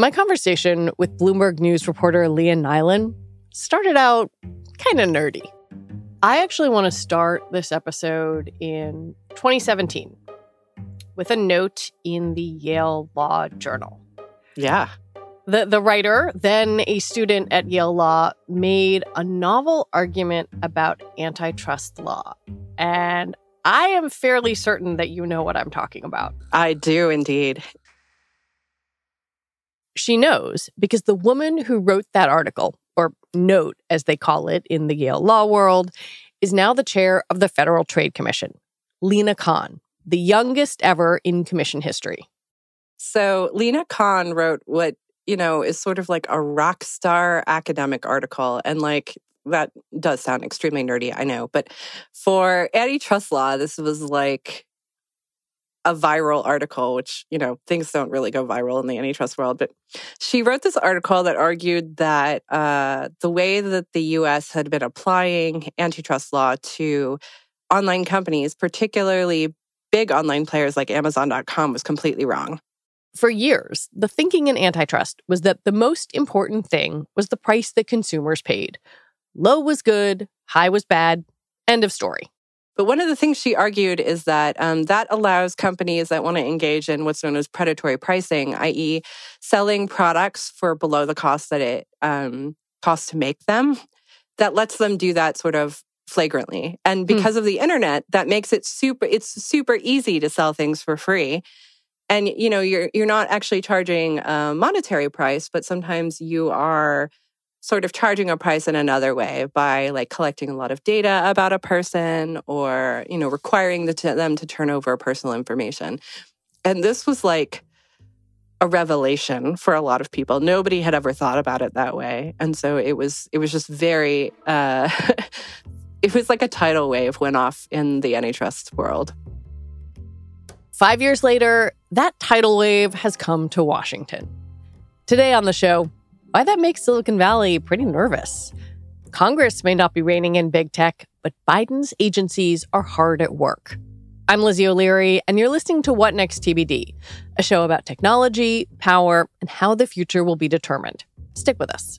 My conversation with Bloomberg News reporter Leah Nylen started out kind of nerdy. I actually want to start this episode in 2017 with a note in the Yale Law Journal. Yeah. The, the writer, then a student at Yale Law, made a novel argument about antitrust law. And I am fairly certain that you know what I'm talking about. I do indeed. She knows because the woman who wrote that article, or note as they call it in the Yale law world, is now the chair of the Federal Trade Commission, Lina Khan, the youngest ever in commission history. So, Lina Khan wrote what, you know, is sort of like a rock star academic article. And like, that does sound extremely nerdy, I know. But for antitrust law, this was like a viral article, which, you know, things don't really go viral in the antitrust world. But she wrote this article that argued that uh, the way that the US had been applying antitrust law to online companies, particularly big online players like Amazon.com, was completely wrong. For years, the thinking in antitrust was that the most important thing was the price that consumers paid. Low was good, high was bad, end of story. But one of the things she argued is that um, that allows companies that want to engage in what's known as predatory pricing, i.e., selling products for below the cost that it um, costs to make them, that lets them do that sort of flagrantly. And hmm. because mm. of the internet, that makes it super. It's super easy to sell things for free. And you know you're you're not actually charging a monetary price, but sometimes you are sort of charging a price in another way by like collecting a lot of data about a person or you know requiring the them to turn over personal information. And this was like a revelation for a lot of people. Nobody had ever thought about it that way. And so it was it was just very uh it was like a tidal wave went off in the antitrust world. Five years later that tidal wave has come to washington. Today on the show why that makes Silicon Valley pretty nervous. Congress may not be reining in big tech, but Biden's agencies are hard at work. I'm Lizzie O'Leary, and you're listening to What Next TBD, a show about technology, power, and how the future will be determined. Stick with us.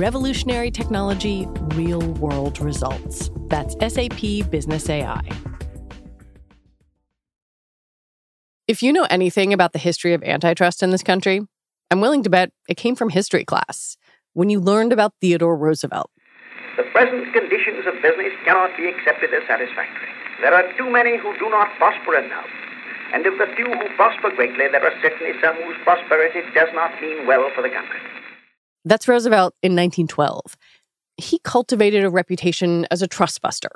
Revolutionary technology, real world results. That's SAP Business AI. If you know anything about the history of antitrust in this country, I'm willing to bet it came from history class. when you learned about Theodore Roosevelt. The present conditions of business cannot be accepted as satisfactory. There are too many who do not prosper enough. And of the few who prosper greatly, there are certainly some whose prosperity does not mean well for the country. That's Roosevelt in 1912. He cultivated a reputation as a trustbuster,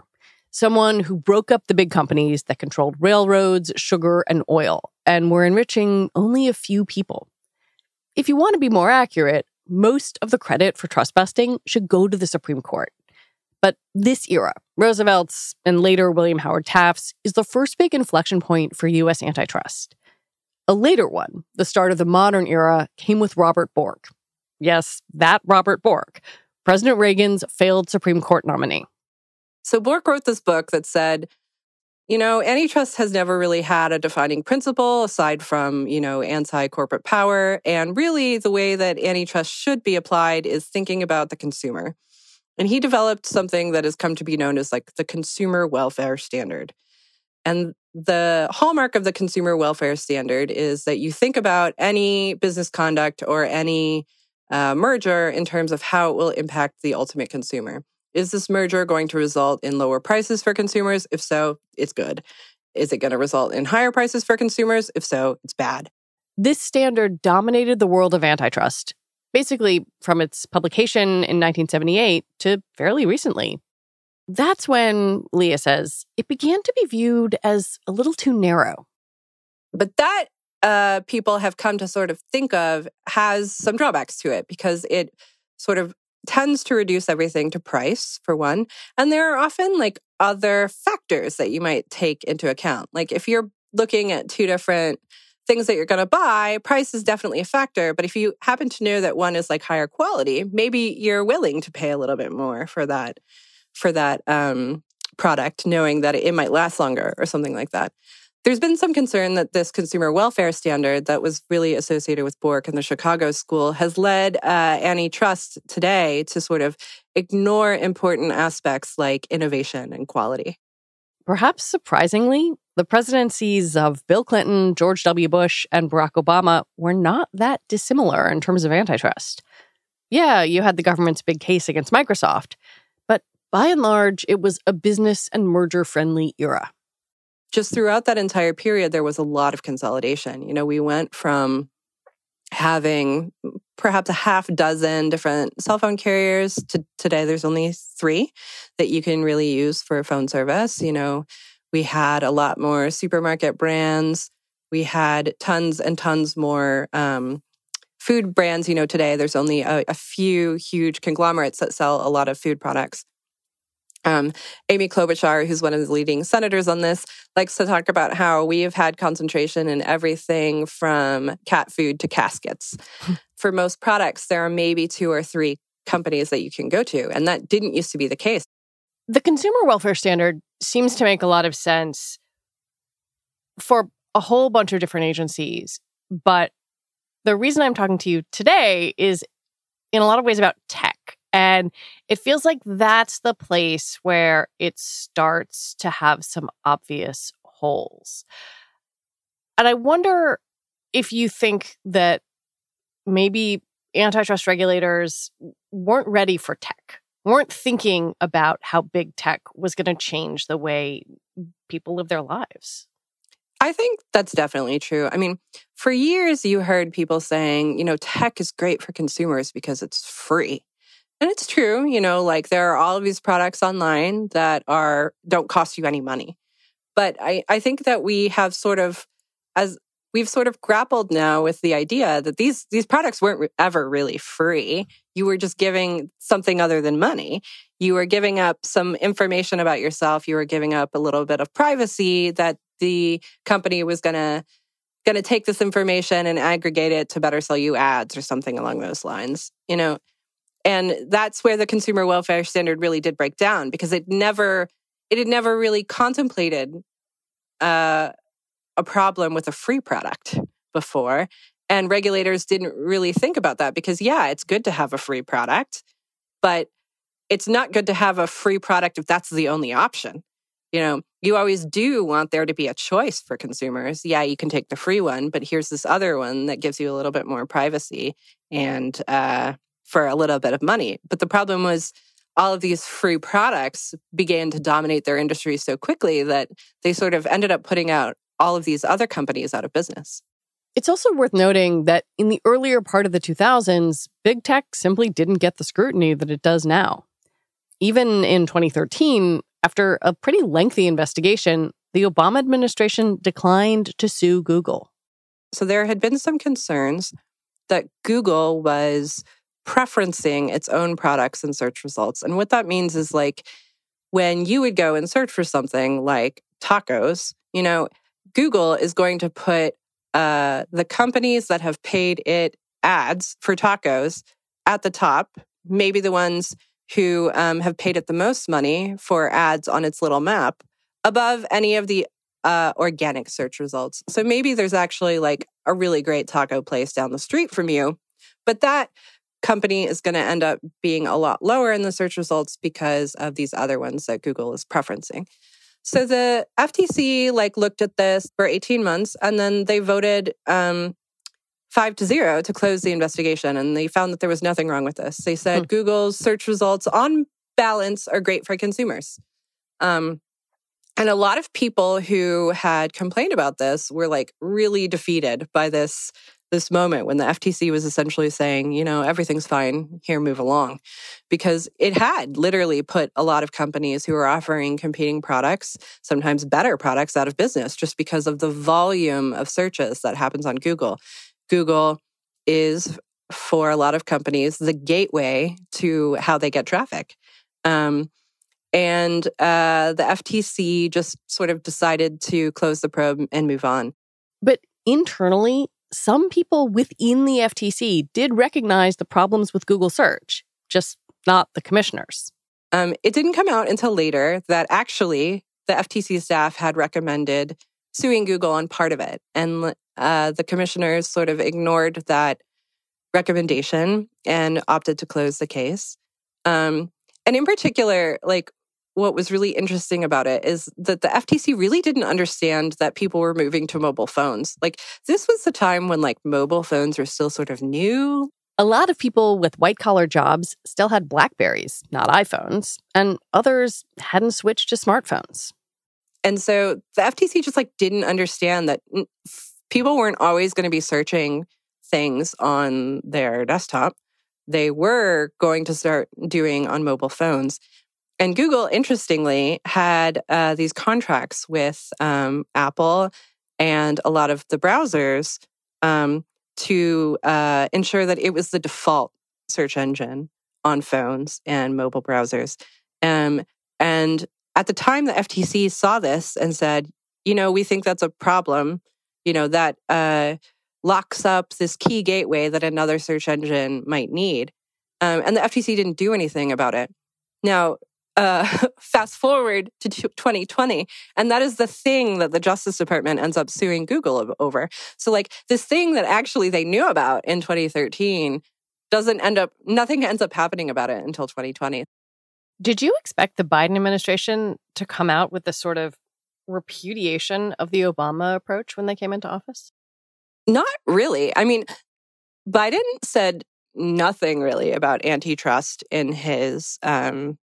someone who broke up the big companies that controlled railroads, sugar, and oil, and were enriching only a few people. If you want to be more accurate, most of the credit for trust busting should go to the Supreme Court. But this era, Roosevelt's and later William Howard Taft's, is the first big inflection point for U.S. antitrust. A later one, the start of the modern era, came with Robert Bork. Yes, that Robert Bork, President Reagan's failed Supreme Court nominee. So Bork wrote this book that said, you know, antitrust has never really had a defining principle aside from, you know, anti corporate power. And really, the way that antitrust should be applied is thinking about the consumer. And he developed something that has come to be known as like the consumer welfare standard. And the hallmark of the consumer welfare standard is that you think about any business conduct or any uh, merger in terms of how it will impact the ultimate consumer. Is this merger going to result in lower prices for consumers? If so, it's good. Is it going to result in higher prices for consumers? If so, it's bad. This standard dominated the world of antitrust basically from its publication in 1978 to fairly recently. That's when, Leah says, it began to be viewed as a little too narrow. But that uh, people have come to sort of think of has some drawbacks to it because it sort of tends to reduce everything to price, for one. And there are often like other factors that you might take into account. Like if you're looking at two different things that you're going to buy, price is definitely a factor. But if you happen to know that one is like higher quality, maybe you're willing to pay a little bit more for that for that um, product, knowing that it might last longer or something like that. There's been some concern that this consumer welfare standard that was really associated with Bork and the Chicago School has led uh, antitrust today to sort of ignore important aspects like innovation and quality. Perhaps surprisingly, the presidencies of Bill Clinton, George W. Bush, and Barack Obama were not that dissimilar in terms of antitrust. Yeah, you had the government's big case against Microsoft, but by and large, it was a business and merger friendly era. Just throughout that entire period, there was a lot of consolidation. You know, we went from having perhaps a half dozen different cell phone carriers to today there's only three that you can really use for phone service you know we had a lot more supermarket brands. We had tons and tons more um, food brands. You know, today there's only a, a, few huge conglomerates that sell a lot of food products. Um, Amy Klobuchar, who's one of the leading senators on this, likes to talk about how we have had concentration in everything from cat food to caskets. For most products, there are maybe two or three companies that you can go to, and that didn't used to be the case. The consumer welfare standard seems to make a lot of sense for a whole bunch of different agencies. But the reason I'm talking to you today is in a lot of ways about tech. And it feels like that's the place where it starts to have some obvious holes. And I wonder if you think that maybe antitrust regulators weren't ready for tech weren't thinking about how big tech was going to change the way people live their lives. I think that's definitely true. I mean, for years you heard people saying, you know, tech is great for consumers because it's free. And it's true, you know, like there are all of these products online that are don't cost you any money. But I, I think that we have sort of as we've sort of grappled now with the idea that these these products weren't ever really free. You were just giving something other than money. You were giving up some information about yourself. You were giving up a little bit of privacy that the company was to going to take this information and aggregate it to better sell you ads or something along those lines. You know, and that's where the consumer welfare standard really did break down because it never it had never really contemplated uh, a problem with a free product before. And regulators didn't really think about that because, yeah, it's good to have a free product, but it's not good to have a free product if that's the only option. You know, you always do want there to be a choice for consumers. Yeah, you can take the free one, but here's this other one that gives you a little bit more privacy and uh, for a little bit of money. But the problem was all of these free products began to dominate their industry so quickly that they sort of ended up putting out all of these other companies out of business. It's also worth noting that in the earlier part of the 2000s, big tech simply didn't get the scrutiny that it does now. Even in 2013, after a pretty lengthy investigation, the Obama administration declined to sue Google. So there had been some concerns that Google was preferencing its own products and search results. And what that means is like when you would go and search for something like tacos, you know, Google is going to put uh, the companies that have paid it ads for tacos at the top, maybe the ones who um, have paid it the most money for ads on its little map above any of the uh, organic search results. So maybe there's actually like a really great taco place down the street from you, but that company is going to end up being a lot lower in the search results because of these other ones that Google is preferencing. So the FTC like looked at this for 18 months and then they voted um, five to zero to close the investigation. And they found that there was nothing wrong with this. They said hmm. Google's search results on balance are great for consumers. Um, and a lot of people who had complained about this were like really defeated by this this moment when the FTC was essentially saying, you know, everything's fine, here move along. Because it had literally put a lot of companies who were offering competing products, sometimes better products out of business just because of the volume of searches that happens on Google. Google is for a lot of companies the gateway to how they get traffic. Um, and uh, the FTC just sort of decided to close the probe and move on. But internally, some people within the FTC did recognize the problems with Google search, just not the commissioners. Um, it didn't come out until later that actually the FTC staff had recommended suing Google on part of it. And uh, the commissioners sort of ignored that recommendation and opted to close the case. Um, and in particular, like what was really interesting about it is that the FTC really didn't understand that people were moving to mobile phones. Like, this was the time when like mobile phones were still sort of new. A lot of people with white collar jobs still had Blackberries, not iPhones, and others hadn't switched to smartphones. And so the FTC just like didn't understand that people weren't always going to be searching things on their desktop. They were going to start doing on mobile phones. And Google, interestingly, had uh, these contracts with um, Apple and a lot of the browsers um, to uh, ensure that it was the default search engine on phones and mobile browsers. Um, and at the time, the FTC saw this and said, you know, we think that's a problem. You know, that uh, locks up this key gateway that another search engine might need. Um, and the FTC didn't do anything about it. Now, uh, fast forward to 2020, and that is the thing that the Justice Department ends up suing Google over. So, like, this thing that actually they knew about in 2013 doesn't end up, nothing ends up happening about it until 2020. Did you expect the Biden administration to come out with this sort of repudiation of the Obama approach when they came into office? Not really. I mean, Biden said nothing really about antitrust in his um,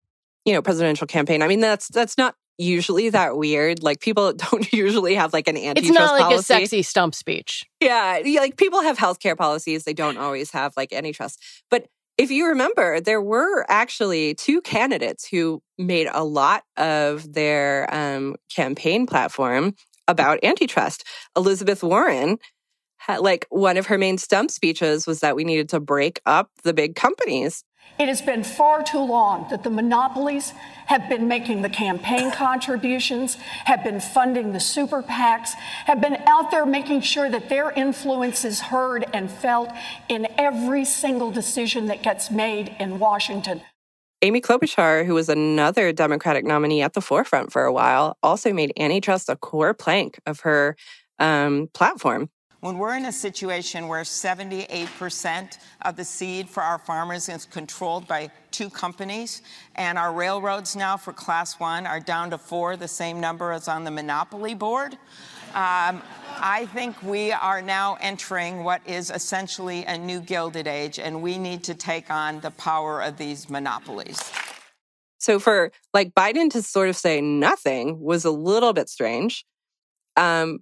you know, presidential campaign. I mean, that's that's not usually that weird. Like people don't usually have like an antitrust It's not like policy. a sexy stump speech. Yeah, like people have healthcare policies. They don't always have like antitrust. But if you remember, there were actually two candidates who made a lot of their um, campaign platform about antitrust. Elizabeth Warren had, like one of her main stump speeches was that we needed to break up the big companies it has been far too long that the monopolies have been making the campaign contributions, have been funding the super PACs, have been out there making sure that their influence is heard and felt in every single decision that gets made in Washington. Amy Klobuchar, who was another Democratic nominee at the forefront for a while, also made antitrust a core plank of her um, platform. When we're in a situation where 78% of the seed for our farmers is controlled by two companies, and our railroads now for class one are down to four, the same number as on the monopoly board, um, I think we are now entering what is essentially a new Gilded Age, and we need to take on the power of these monopolies. So for like Biden to sort of say nothing was a little bit strange. Um,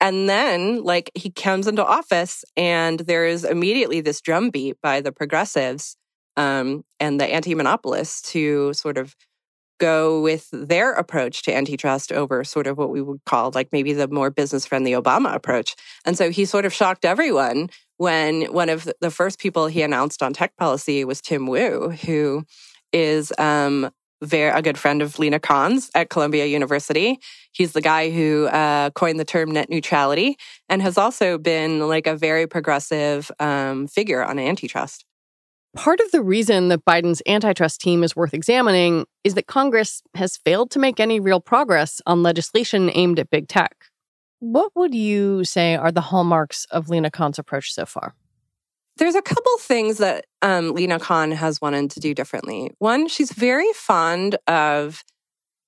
and then like he comes into office and there is immediately this drumbeat by the progressives um, and the anti-monopolists to sort of go with their approach to antitrust over sort of what we would call like maybe the more business friendly Obama approach. And so he sort of shocked everyone when one of the first people he announced on tech policy was Tim Wu, who is um, very a good friend of Lina Khan's at Columbia University. He's the guy who uh, coined the term net neutrality and has also been like a very progressive um, figure on antitrust. Part of the reason that Biden's antitrust team is worth examining is that Congress has failed to make any real progress on legislation aimed at big tech. What would you say are the hallmarks of Lina Khan's approach so far? There's a couple things that um, Lina Khan has wanted to do differently. One, she's very fond of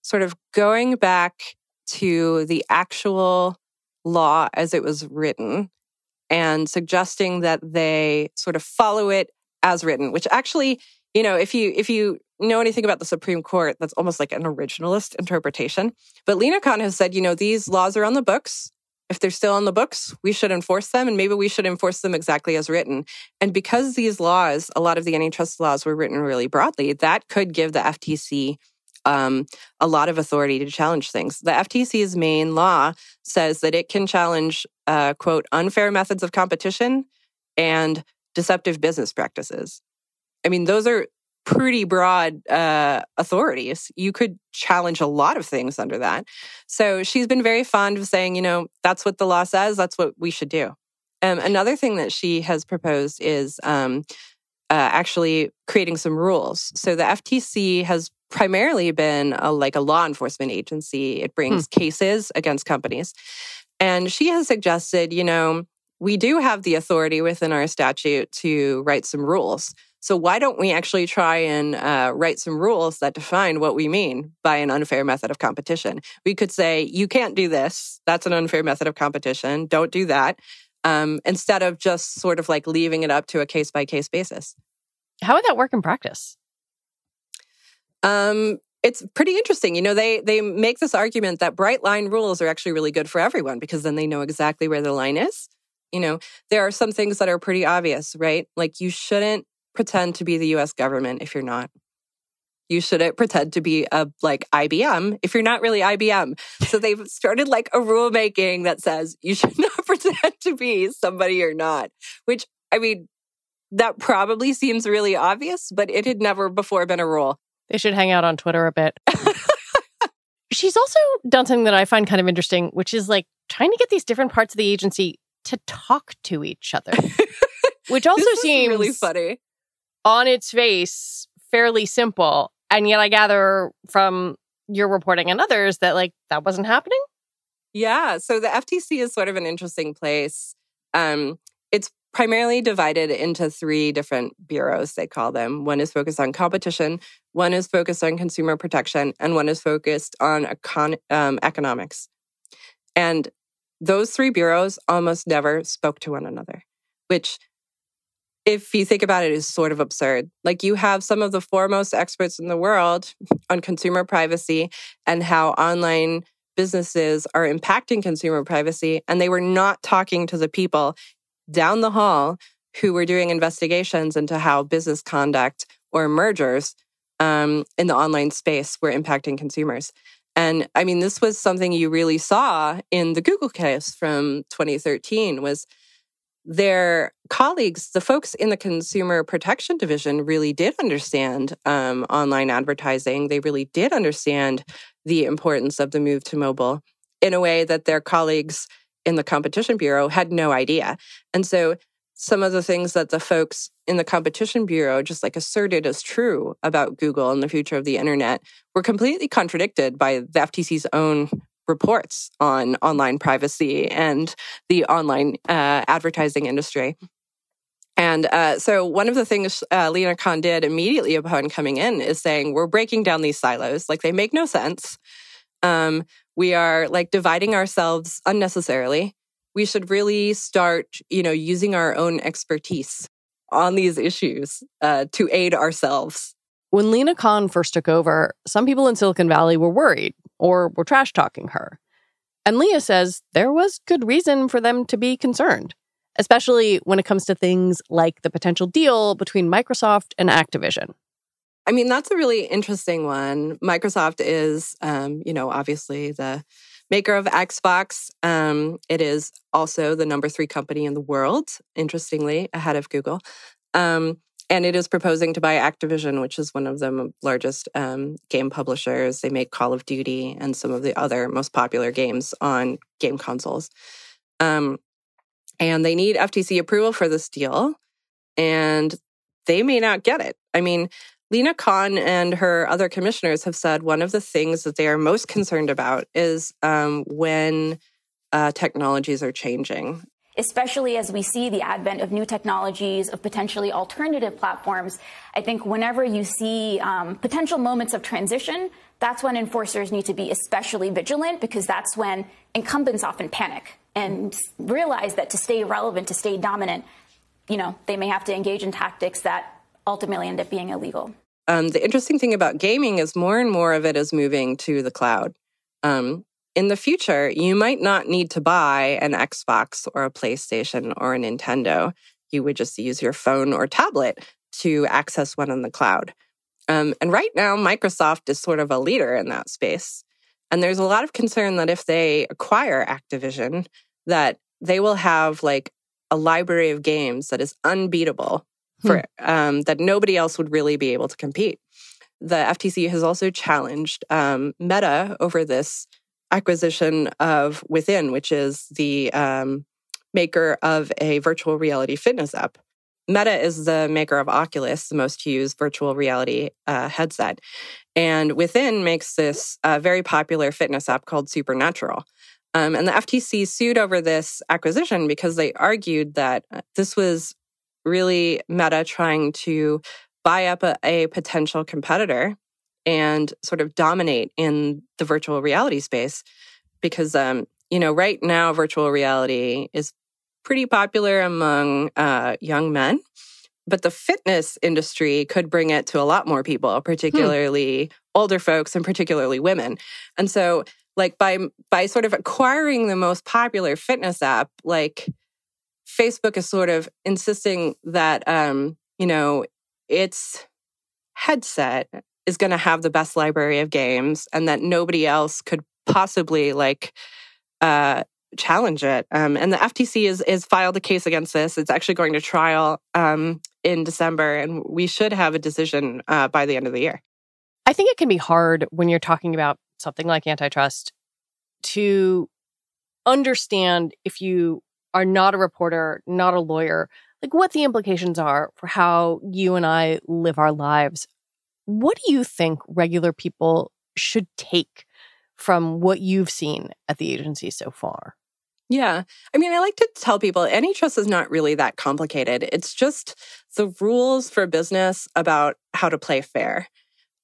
sort of going back to the actual law as it was written and suggesting that they sort of follow it as written, which actually, you know, if you if you know anything about the Supreme Court, that's almost like an originalist interpretation. But Lina Khan has said, you know, these laws are on the books. If they're still on the books, we should enforce them, and maybe we should enforce them exactly as written. And because these laws, a lot of the antitrust laws were written really broadly, that could give the FTC um, a lot of authority to challenge things. The FTC's main law says that it can challenge, uh, quote, unfair methods of competition and deceptive business practices. I mean, those are pretty broad uh, authorities. You could challenge a lot of things under that. So she's been very fond of saying, you know, that's what the law says, that's what we should do. Um, another thing that she has proposed is um, uh, actually creating some rules. So the FTC has primarily been a, like a law enforcement agency. It brings hmm. cases against companies. And she has suggested, you know, we do have the authority within our statute to write some rules. So why don't we actually try and uh, write some rules that define what we mean by an unfair method of competition? We could say, you can't do this. That's an unfair method of competition. Don't do that. Um, instead of just sort of like leaving it up to a case by case basis. How would that work in practice? Um, it's pretty interesting. You know, they they make this argument that bright line rules are actually really good for everyone because then they know exactly where the line is. You know, there are some things that are pretty obvious, right? Like you shouldn't pretend to be the US government if you're not. You shouldn't pretend to be a like IBM if you're not really IBM. So they've started like a rulemaking that says you should not pretend to be somebody you're not, which I mean, that probably seems really obvious, but it had never before been a rule. They should hang out on Twitter a bit. She's also done something that I find kind of interesting, which is like trying to get these different parts of the agency to talk to each other, which also seems really funny on its face fairly simple. And yet I gather from your reporting and others that like that wasn't happening. Yeah. So the FTC is sort of an interesting place. Um, it's primarily divided into three different bureaus, they call them. One is focused on competition, one is focused on consumer protection, and one is focused on econ- um, economics. And those three bureaus almost never spoke to one another, which, if you think about it, is sort of absurd. Like you have some of the foremost experts in the world on consumer privacy and how online businesses are impacting consumer privacy, and they were not talking to the people down the hall who were doing investigations into how business conduct or mergers um, in the online space were impacting consumers. And I mean, this was something you really saw in the Google case from 2013 was their colleagues, the folks in the consumer protection division really did understand um, online advertising. They really did understand the importance of the move to mobile in a way that their colleagues in the competition bureau had no idea. And so some of the things that the folks in the competition bureau just like asserted as true about Google and the future of the internet were completely contradicted by the FTC's own reports on online privacy and the online uh, advertising industry. And uh, so, one of the things uh, Lina Khan did immediately upon coming in is saying, We're breaking down these silos. Like, they make no sense. Um, we are like dividing ourselves unnecessarily. we should really start, you know, using our own expertise on these issues uh, to aid ourselves. When Lina Khan first took over, some people in Silicon Valley were worried or were trash talking her. And Leah says there was good reason for them to be concerned, especially when it comes to things like the potential deal between Microsoft and Activision. I mean, that's a really interesting one. Microsoft is, um, you know, obviously the maker of Xbox. Um, it is also the number three company in the world, interestingly, ahead of Google. Um, and it is proposing to buy Activision, which is one of the largest um, game publishers. They make Call of Duty and some of the other most popular games on game consoles. Um, and they need FTC approval for this deal, and they may not get it. I mean, Lina Khan and her other commissioners have said one of the things that they are most concerned about is um, when uh, technologies are changing. Especially as we see the advent of new technologies, of potentially alternative platforms, I think whenever you see um, potential moments of transition, that's when enforcers need to be especially vigilant because that's when incumbents often panic and realize that to stay relevant, to stay dominant, you know, they may have to engage in tactics that ultimately end up being illegal. Um, the interesting thing about gaming is more and more of it is moving to the cloud. Um, in the future, you might not need to buy an Xbox or a PlayStation or a Nintendo. You would just use your phone or tablet to access one in the cloud. Um, and right now, Microsoft is sort of a leader in that space. And there's a lot of concern that if they acquire Activision, that they will have like a library of games that is unbeatable for hmm. um, that nobody else would really be able to compete. The FTC has also challenged um, Meta over this acquisition of Within, which is the um, maker of a virtual reality fitness app. Meta is the maker of Oculus, the most used virtual reality uh, headset. And Within makes this uh, very popular fitness app called Supernatural. Um, and the FTC sued over this acquisition because they argued that uh, this was really Meta trying to buy up a, a potential competitor and sort of dominate in the virtual reality space because um, you know right now virtual reality is pretty popular among uh, young men but the fitness industry could bring it to a lot more people hmm. particularly hmm. older folks and particularly women and so like by by sort of acquiring the most popular fitness app like Facebook is sort of insisting that, um, you know, its headset is going to have the best library of games and that nobody else could possibly like uh, challenge it. Um, and the FTC is, is filed a case against this. It's actually going to trial um, in December, and we should have a decision uh, by the end of the year. I think it can be hard when you're talking about something like antitrust to understand if you are not a reporter, not a lawyer, like what the implications are for how you and I live our lives. What do you think regular people should take from what you've seen at the agency so far? Yeah. I mean, I like to tell people antitrust is not really that complicated. It's just the rules for business about how to play fair.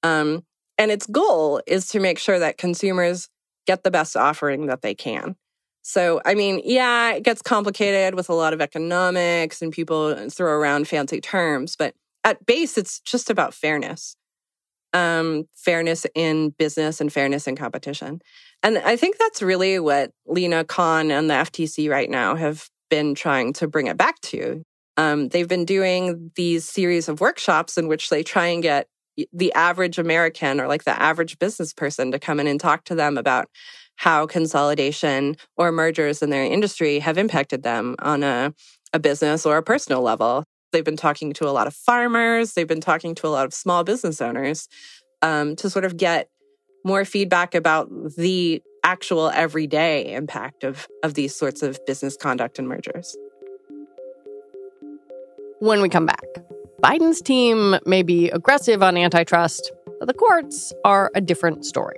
Um, and its goal is to make sure that consumers get the best offering that they can. So, I mean, yeah, it gets complicated with a lot of economics and people throw around fancy terms, but at base, it's just about fairness. Um, fairness in business and fairness in competition. And I think that's really what Lina Khan and the FTC right now have been trying to bring it back to. Um, they've been doing these series of workshops in which they try and get the average American or like the average business person to come in and talk to them about how consolidation or mergers in their industry have impacted them on a, a business or a personal level. They've been talking to a lot of farmers, they've been talking to a lot of small business owners um, to sort of get more feedback about the actual everyday impact of, of these sorts of business conduct and mergers. When we come back, Biden's team may be aggressive on antitrust, but the courts are a different story.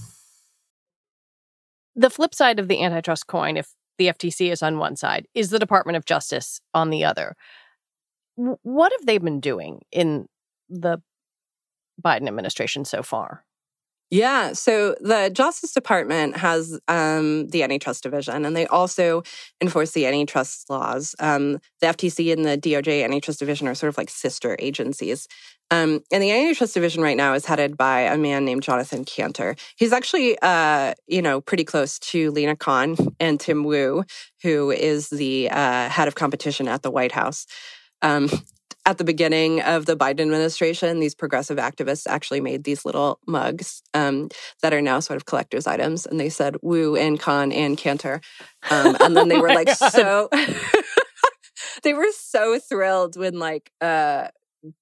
The flip side of the antitrust coin, if the FTC is on one side, is the Department of Justice on the other what have they been doing in the Biden administration so far? Yeah, so the Justice Department has um, the antitrust division, and they also enforce the antitrust laws. Um, the FTC and the DOJ antitrust division are sort of like sister agencies. Um, and the antitrust division right now is headed by a man named Jonathan Kanter. He's actually, uh, you know, pretty close to Lina Khan and Tim Wu, who is the uh, head of competition at the White House. Um, at the beginning of the Biden administration, these progressive activists actually made these little mugs um, that are now sort of collector's items. And they said Wu and Khan and Kanter. Um, and then they oh were like God. so, they were so thrilled when like uh,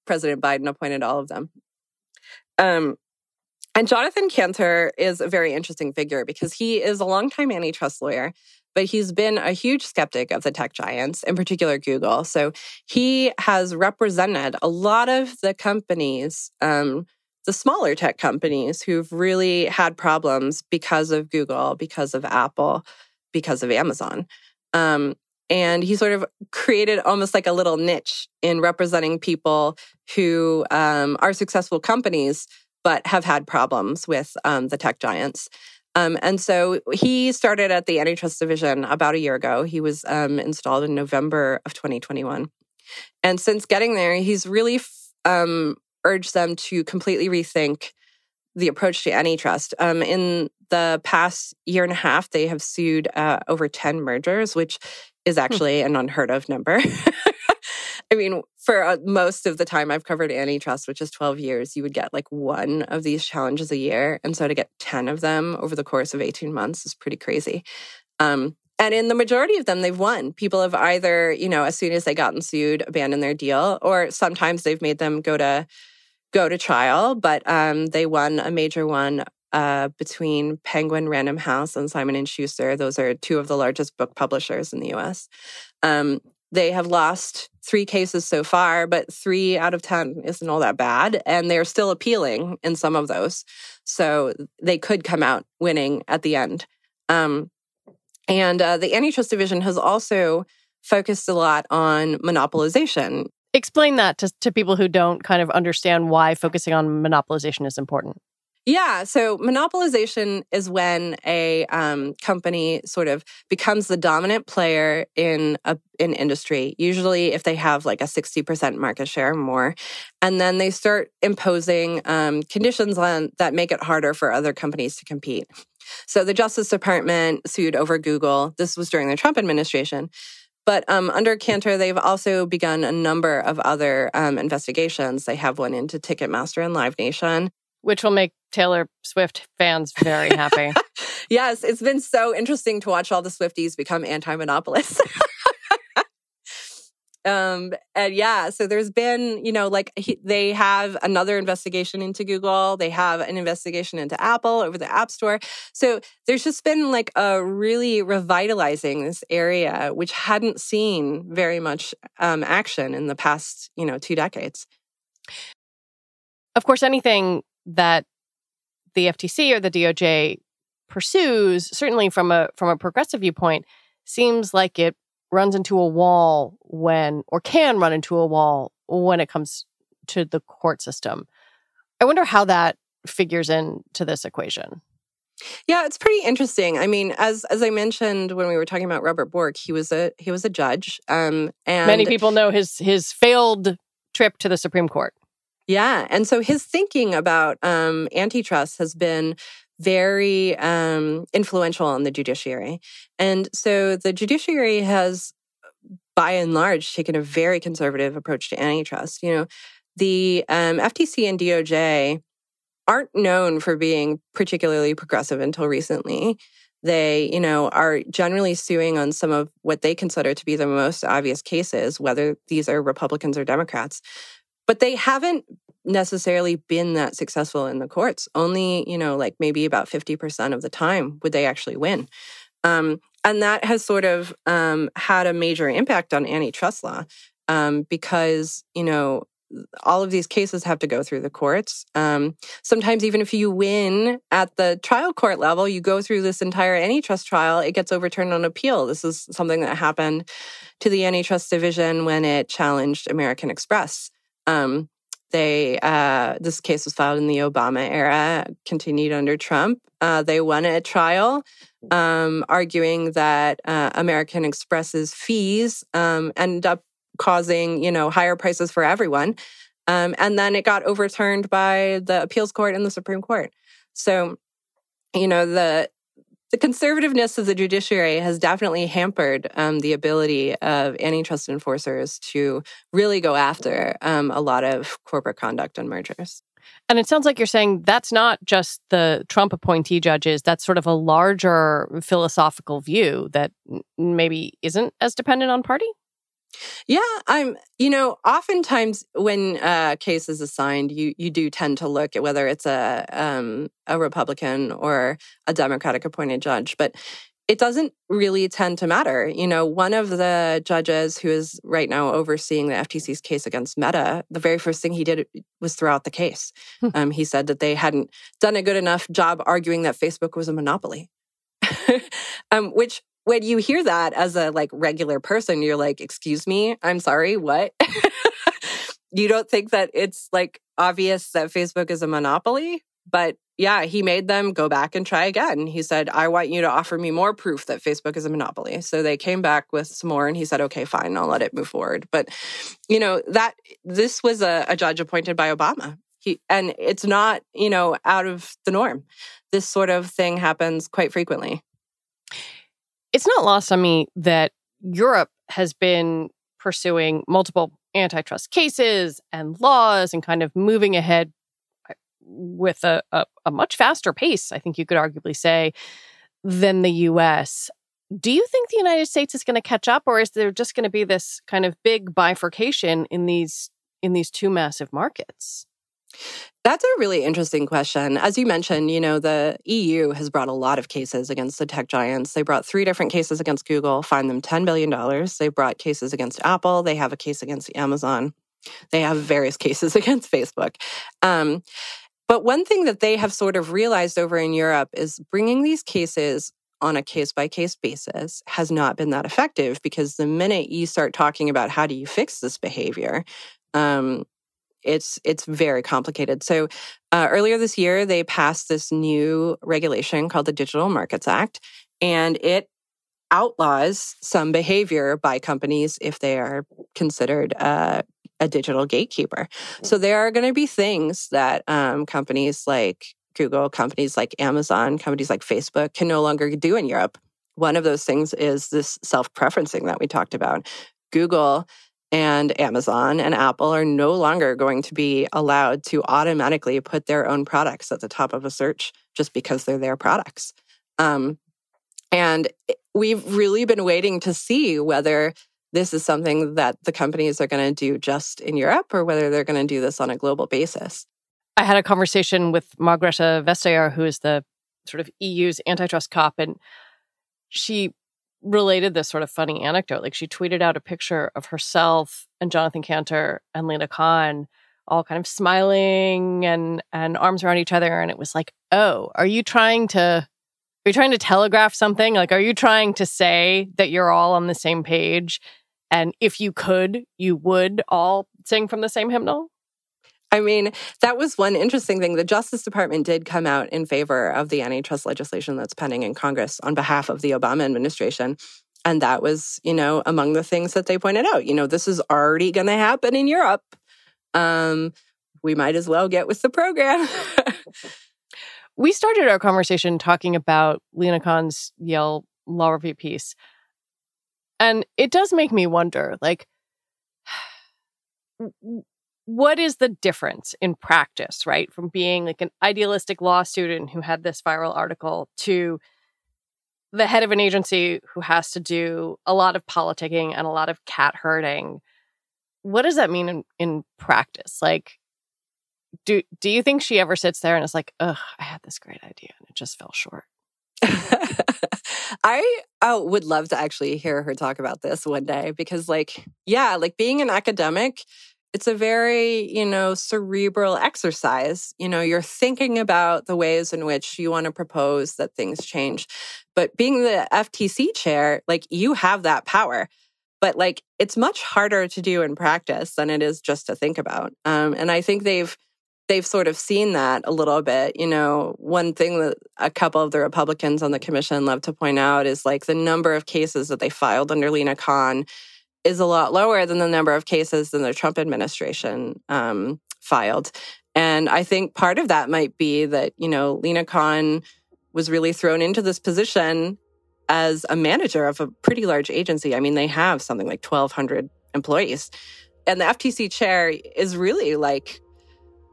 President Biden appointed all of them. Um, and Jonathan Kanter is a very interesting figure because he is a longtime antitrust lawyer but he's been a huge skeptic of the tech giants, in particular Google. So he has represented a lot of the companies, um, the smaller tech companies who've really had problems because of Google, because of Apple, because of Amazon. Um, and he sort of created almost like a little niche in representing people who um, are successful companies but have had problems with um, the tech giants. Um, and so he started at the antitrust division about a year ago. He was um, installed in November of 2021. And since getting there, he's really um, urged them to completely rethink the approach to antitrust. Um, in the past year and a half, they have sued uh, over 10 mergers, which is hmm. actually an unheard of number. I mean, for uh, most of the time I've covered antitrust, which is 12 years, you would get like one of these challenges a year. And so to get 10 of them over the course of 18 months is pretty crazy. Um, and in the majority of them, they've won. People have either, you know, as soon as they gotten sued, abandoned their deal, or sometimes they've made them go to go to trial. But um, they won a major one uh, between Penguin Random House and Simon and Schuster. Those are two of the largest book publishers in the U.S. Um, they have lost three cases so far, but three out of 10 isn't all that bad. And they're still appealing in some of those. So they could come out winning at the end. Um, and uh, the antitrust division has also focused a lot on monopolization. Explain that to, to people who don't kind of understand why focusing on monopolization is important. Yeah. So monopolization is when a um, company sort of becomes the dominant player in a in industry. Usually, if they have like a sixty percent market share or more, and then they start imposing um, conditions on that make it harder for other companies to compete. So the Justice Department sued over Google. This was during the Trump administration. But um, under Kanter, they've also begun a number of other um, investigations. They have one into Ticketmaster and Live Nation which will make Taylor Swift fans very happy. yes, it's been so interesting to watch all the Swifties become anti-monopolists. um and yeah so there's been you know like he, they have another investigation into google they have an investigation into apple over the app store so there's just been like a really revitalizing this area which hadn't seen very much um, action in the past you know two decades of course anything that the FTC or the DOJ pursues, certainly from a from a progressive viewpoint, seems like it runs into a wall when or can run into a wall when it comes to the court system. I wonder how that figures into this equation. Yeah, it's pretty interesting. I mean, as as I mentioned when we were talking about Robert Bork, he was a he was a judge. Um, and many people know his his failed trip to the Supreme Court. Yeah. And so his thinking about um, antitrust has been very um, influential on the judiciary. And so the judiciary has, by and large, taken a very conservative approach to antitrust. You know, the um, FTC and DOJ aren't known for being particularly progressive until recently. They, you know, are generally suing on some of what they consider to be the most obvious cases, whether these are Republicans or Democrats. But they haven't necessarily been that successful in the courts. Only, you know, like maybe about 50% of the time would they actually win. Um, and that has sort of um, had a major impact on antitrust law um, because, you know, all of these cases have to go through the courts. Um, sometimes, even if you win at the trial court level, you go through this entire antitrust trial, it gets overturned on appeal. This is something that happened to the antitrust division when it challenged American Express. Um, they uh, this case was filed in the Obama era, continued under Trump. Uh, they won a trial, um, arguing that uh, American Express's fees um, ended up causing you know higher prices for everyone, um, and then it got overturned by the appeals court and the Supreme Court. So, you know the the conservativeness of the judiciary has definitely hampered um, the ability of antitrust enforcers to really go after um, a lot of corporate conduct and mergers. And it sounds like you're saying that's not just the Trump appointee judges, that's sort of a larger philosophical view that maybe isn't as dependent on party? Yeah, I'm. You know, oftentimes when a case is assigned, you you do tend to look at whether it's a um, a Republican or a Democratic appointed judge, but it doesn't really tend to matter. You know, one of the judges who is right now overseeing the FTC's case against Meta, the very first thing he did was throw out the case. Hmm. um, he said that they hadn't done a good enough job arguing that Facebook was a monopoly. um, which when you hear that as a like regular person, you're like, excuse me, I'm sorry, what? you don't think that it's like obvious that Facebook is a monopoly? But yeah, he made them go back and try again. He said, I want you to offer me more proof that Facebook is a monopoly. So they came back with some more and he said, okay, fine, I'll let it move forward. But, you know, that this was a, a judge appointed by Obama. He, and it's not, you know, out of the norm. This sort of thing happens quite frequently. It's not lost on me that Europe has been pursuing multiple antitrust cases and laws and kind of moving ahead uh, with a, a, a, much faster pace, I think you could arguably say, than the US. Do you think the United States is going to catch up, or is there just going to be this kind of big bifurcation in these in these two massive markets? That's a really interesting question. As you mentioned, you know, the EU has brought a lot of cases against the tech giants. They brought three different cases against Google, fined them $10 billion. They brought cases against Apple. They have a case against Amazon. They have various cases against Facebook. Um, but one thing that they have sort of realized over in Europe is bringing these cases on a case by case basis has not been that effective because the minute you start talking about how do you fix this behavior, um, it's it's very complicated. So uh, earlier this year, they passed this new regulation called the Digital Markets Act, and it outlaws some behavior by companies if they are considered uh, a digital gatekeeper. So there are going to be things that um, companies like Google, companies like Amazon, companies like Facebook can no longer do in Europe. One of those things is this self preferencing that we talked about. Google and Amazon and Apple are no longer going to be allowed to automatically put their own products at the top of a search just because they're their products. Um, and we've really been waiting to see whether this is something that the companies are going to do just in Europe or whether they're going to do this on a global basis. I had a conversation with Margrethe Vestager, who is the sort of EU's antitrust cop, and she related this sort of funny anecdote. Like she tweeted out a picture of herself and Jonathan Kanter and Lina Khan all kind of smiling and and arms around each other and it was like, "Oh, are you trying to are you trying to telegraph something? Like are you trying to say that you're all on the same page and if you could, you would all sing from the same hymnal?" I mean, that was one interesting thing. The Justice Department did come out in favor of the antitrust legislation that's pending in Congress on behalf of the Obama administration. And that was, you know, among the things that they pointed out. You know, this is already going to happen in Europe. Um, we might as well get with the program. We started our conversation talking about Lina Khan's Yale law review piece. And it does make me wonder like, what is the difference in practice, right? From being like an idealistic law student who had this viral article to the head of an agency who has to do a lot of politicking and a lot of cat herding. What does that mean in, in practice? Like, do do you think she ever sits there and is like, "Ugh, I had this great idea and it just fell short"? I oh, would love to actually hear her talk about this one day because, like, yeah, like being an academic, it's a very, you know, cerebral exercise. You know, you're thinking about the ways in which you want to propose that things change. But being the FTC chair, like, you have that power. But like, it's much harder to do in practice than it is just to think about. Um, and I think they've they've sort of seen that a little bit. You know, one thing that a couple of the Republicans on the commission love to point out is like the number of cases that they filed under Lina Khan is a lot lower than the number of cases in the Trump administration um, filed. And I think part of that might be that, you know, Lina Khan was really thrown into this position as a manager of a pretty large agency. I mean, they have something like 1,200 employees. And the FTC chair is really like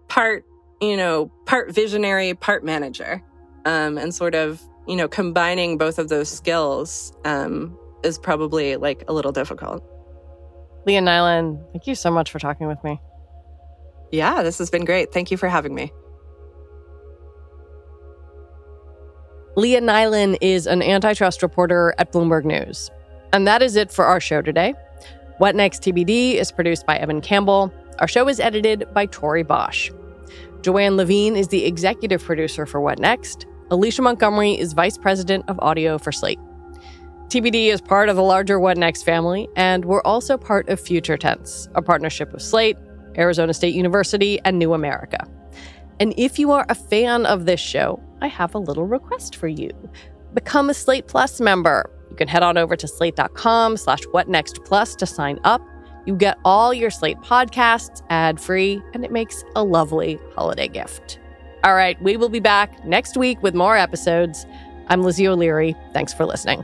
part, you know, part visionary, part manager, um, and sort of, you know, combining both of those skills um, is probably like a little difficult. Leah Nylen, thank you so much for talking with me. Yeah, this has been great. Thank you for having me. Leah Nylen is an antitrust reporter at Bloomberg News. And that is it for our show today. What Next TBD is produced by Evan Campbell. Our show is edited by Tori Bosch. Joanne Levine is the executive producer for What Next. Alicia Montgomery is vice president of audio for Slate. TBD is part of the larger What Next family, and we're also part of Future Tense, a partnership of Slate, Arizona State University, and New America. And if you are a fan of this show, I have a little request for you. Become a Slate Plus member. You can head on over to slate.com slash whatnextplus to sign up you get all your Slate podcasts ad free, and it makes a lovely holiday gift. All right, we will be back next week with more episodes. I'm Lizzie O'Leary. Thanks for listening.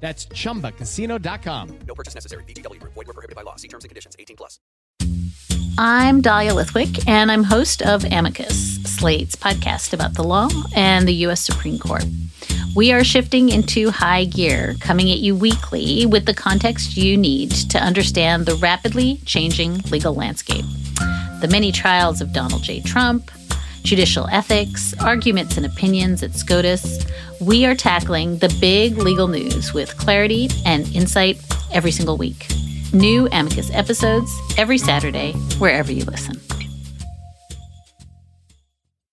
That's ChumbaCasino.com. No purchase necessary. VGW. Void were prohibited by law. See terms and conditions. 18 plus. I'm Dahlia Lithwick, and I'm host of Amicus, Slate's podcast about the law and the U.S. Supreme Court. We are shifting into high gear, coming at you weekly with the context you need to understand the rapidly changing legal landscape. The many trials of Donald J. Trump, judicial ethics, arguments and opinions at SCOTUS, we are tackling the big legal news with clarity and insight every single week. New Amicus episodes every Saturday, wherever you listen.